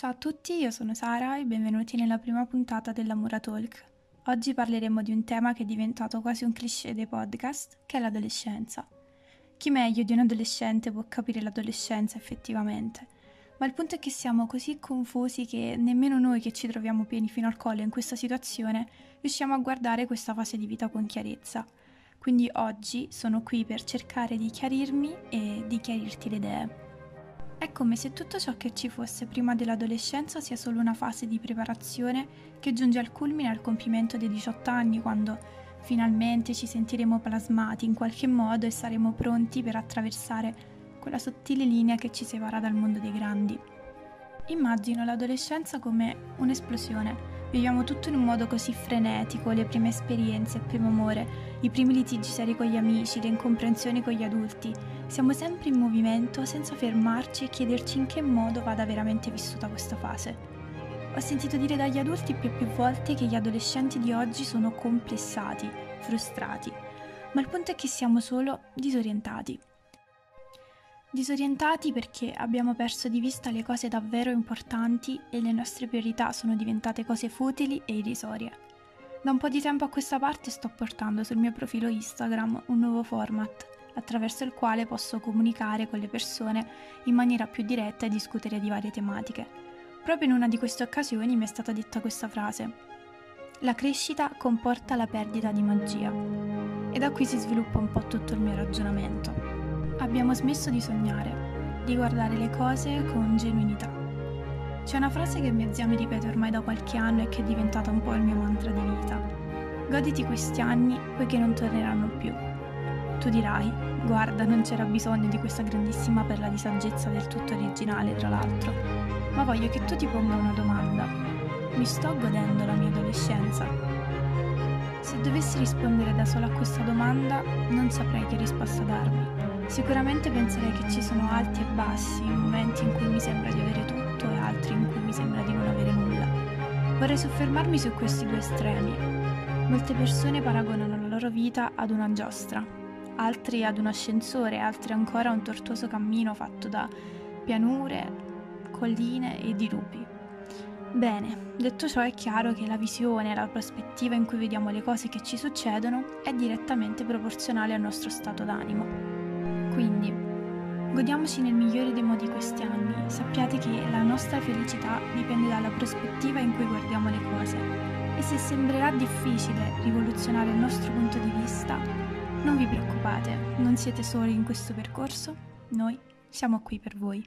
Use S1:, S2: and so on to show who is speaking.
S1: Ciao a tutti, io sono Sara e benvenuti nella prima puntata della Mura Talk. Oggi parleremo di un tema che è diventato quasi un cliché dei podcast, che è l'adolescenza. Chi meglio di un adolescente può capire l'adolescenza effettivamente? Ma il punto è che siamo così confusi che nemmeno noi che ci troviamo pieni fino al collo in questa situazione riusciamo a guardare questa fase di vita con chiarezza. Quindi oggi sono qui per cercare di chiarirmi e di chiarirti le idee. È come se tutto ciò che ci fosse prima dell'adolescenza sia solo una fase di preparazione che giunge al culmine al compimento dei 18 anni, quando finalmente ci sentiremo plasmati in qualche modo e saremo pronti per attraversare quella sottile linea che ci separa dal mondo dei grandi. Immagino l'adolescenza come un'esplosione Viviamo tutto in un modo così frenetico, le prime esperienze, il primo amore, i primi litigi seri con gli amici, le incomprensioni con gli adulti. Siamo sempre in movimento senza fermarci e chiederci in che modo vada veramente vissuta questa fase. Ho sentito dire dagli adulti più e più volte che gli adolescenti di oggi sono complessati, frustrati, ma il punto è che siamo solo disorientati. Disorientati perché abbiamo perso di vista le cose davvero importanti e le nostre priorità sono diventate cose futili e irrisorie. Da un po' di tempo a questa parte sto portando sul mio profilo Instagram un nuovo format attraverso il quale posso comunicare con le persone in maniera più diretta e discutere di varie tematiche. Proprio in una di queste occasioni mi è stata detta questa frase. La crescita comporta la perdita di magia. E da qui si sviluppa un po' tutto il mio ragionamento. Abbiamo smesso di sognare, di guardare le cose con genuinità. C'è una frase che mia zia mi ripete ormai da qualche anno e che è diventata un po' il mio mantra di vita. Goditi questi anni poiché non torneranno più. Tu dirai, guarda, non c'era bisogno di questa grandissima perla di saggezza del tutto originale, tra l'altro. Ma voglio che tu ti ponga una domanda. Mi sto godendo la mia adolescenza? Se dovessi rispondere da sola a questa domanda, non saprei che risposta darmi. Sicuramente penserei che ci sono alti e bassi, momenti in cui mi sembra di avere tutto e altri in cui mi sembra di non avere nulla. Vorrei soffermarmi su questi due estremi. Molte persone paragonano la loro vita ad una giostra, altri ad un ascensore, altri ancora a un tortuoso cammino fatto da pianure, colline e dirupi. Bene, detto ciò è chiaro che la visione, la prospettiva in cui vediamo le cose che ci succedono è direttamente proporzionale al nostro stato d'animo. Quindi, godiamoci nel migliore dei modi questi anni, sappiate che la nostra felicità dipende dalla prospettiva in cui guardiamo le cose. E se sembrerà difficile rivoluzionare il nostro punto di vista, non vi preoccupate, non siete soli in questo percorso, noi siamo qui per voi.